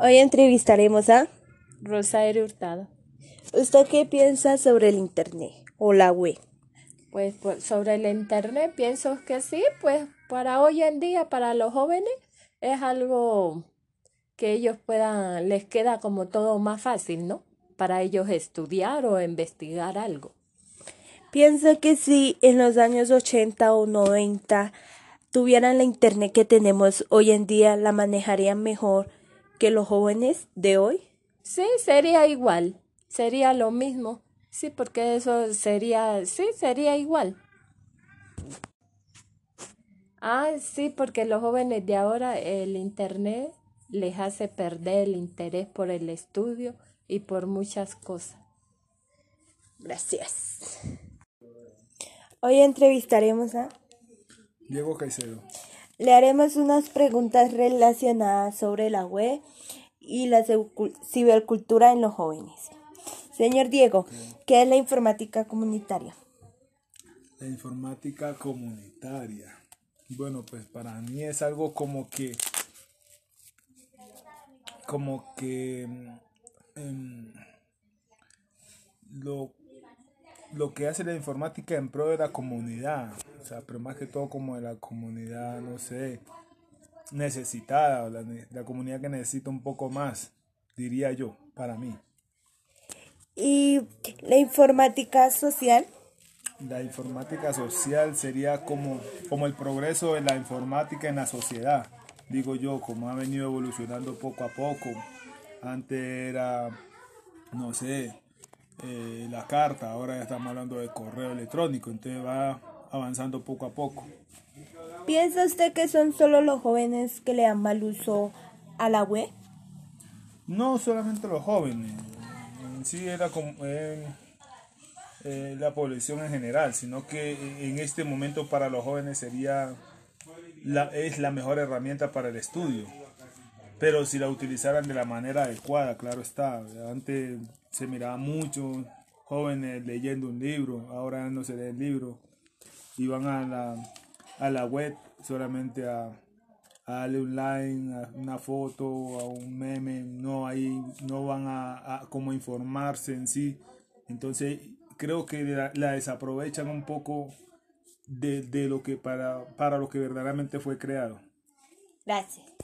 Hoy entrevistaremos a Rosario Hurtado. ¿Usted qué piensa sobre el Internet o la web? Pues, pues, sobre el Internet pienso que sí, pues para hoy en día, para los jóvenes, es algo que ellos puedan, les queda como todo más fácil, ¿no? Para ellos estudiar o investigar algo. Piensa que si en los años 80 o 90 tuvieran la Internet que tenemos hoy en día, la manejarían mejor que los jóvenes de hoy? Sí, sería igual, sería lo mismo. Sí, porque eso sería, sí, sería igual. Ah, sí, porque los jóvenes de ahora el Internet les hace perder el interés por el estudio y por muchas cosas. Gracias. Hoy entrevistaremos a Diego Caicedo. Le haremos unas preguntas relacionadas sobre la web y la cibercultura en los jóvenes. Señor Diego, ¿qué es la informática comunitaria? La informática comunitaria. Bueno, pues para mí es algo como que como que em, lo, lo que hace la informática en pro de la comunidad, o sea, pero más que todo como de la comunidad, no sé, necesitada, la, la comunidad que necesita un poco más, diría yo, para mí. ¿Y la informática social? La informática social sería como, como el progreso de la informática en la sociedad, digo yo, como ha venido evolucionando poco a poco. Antes era, no sé, eh, la carta, ahora ya estamos hablando de correo electrónico, entonces va avanzando poco a poco. ¿Piensa usted que son solo los jóvenes que le dan mal uso a la web? No solamente los jóvenes, en sí era como eh, eh, la población en general, sino que en este momento para los jóvenes sería la, es la mejor herramienta para el estudio. Pero si la utilizaran de la manera adecuada, claro está. Antes se miraba mucho jóvenes leyendo un libro, ahora no se lee el libro. Iban a la, a la web solamente a, a darle un like, una foto, a un meme, no ahí no van a, a como informarse en sí. Entonces creo que la, la desaprovechan un poco de, de, lo que para, para lo que verdaderamente fue creado. Gracias.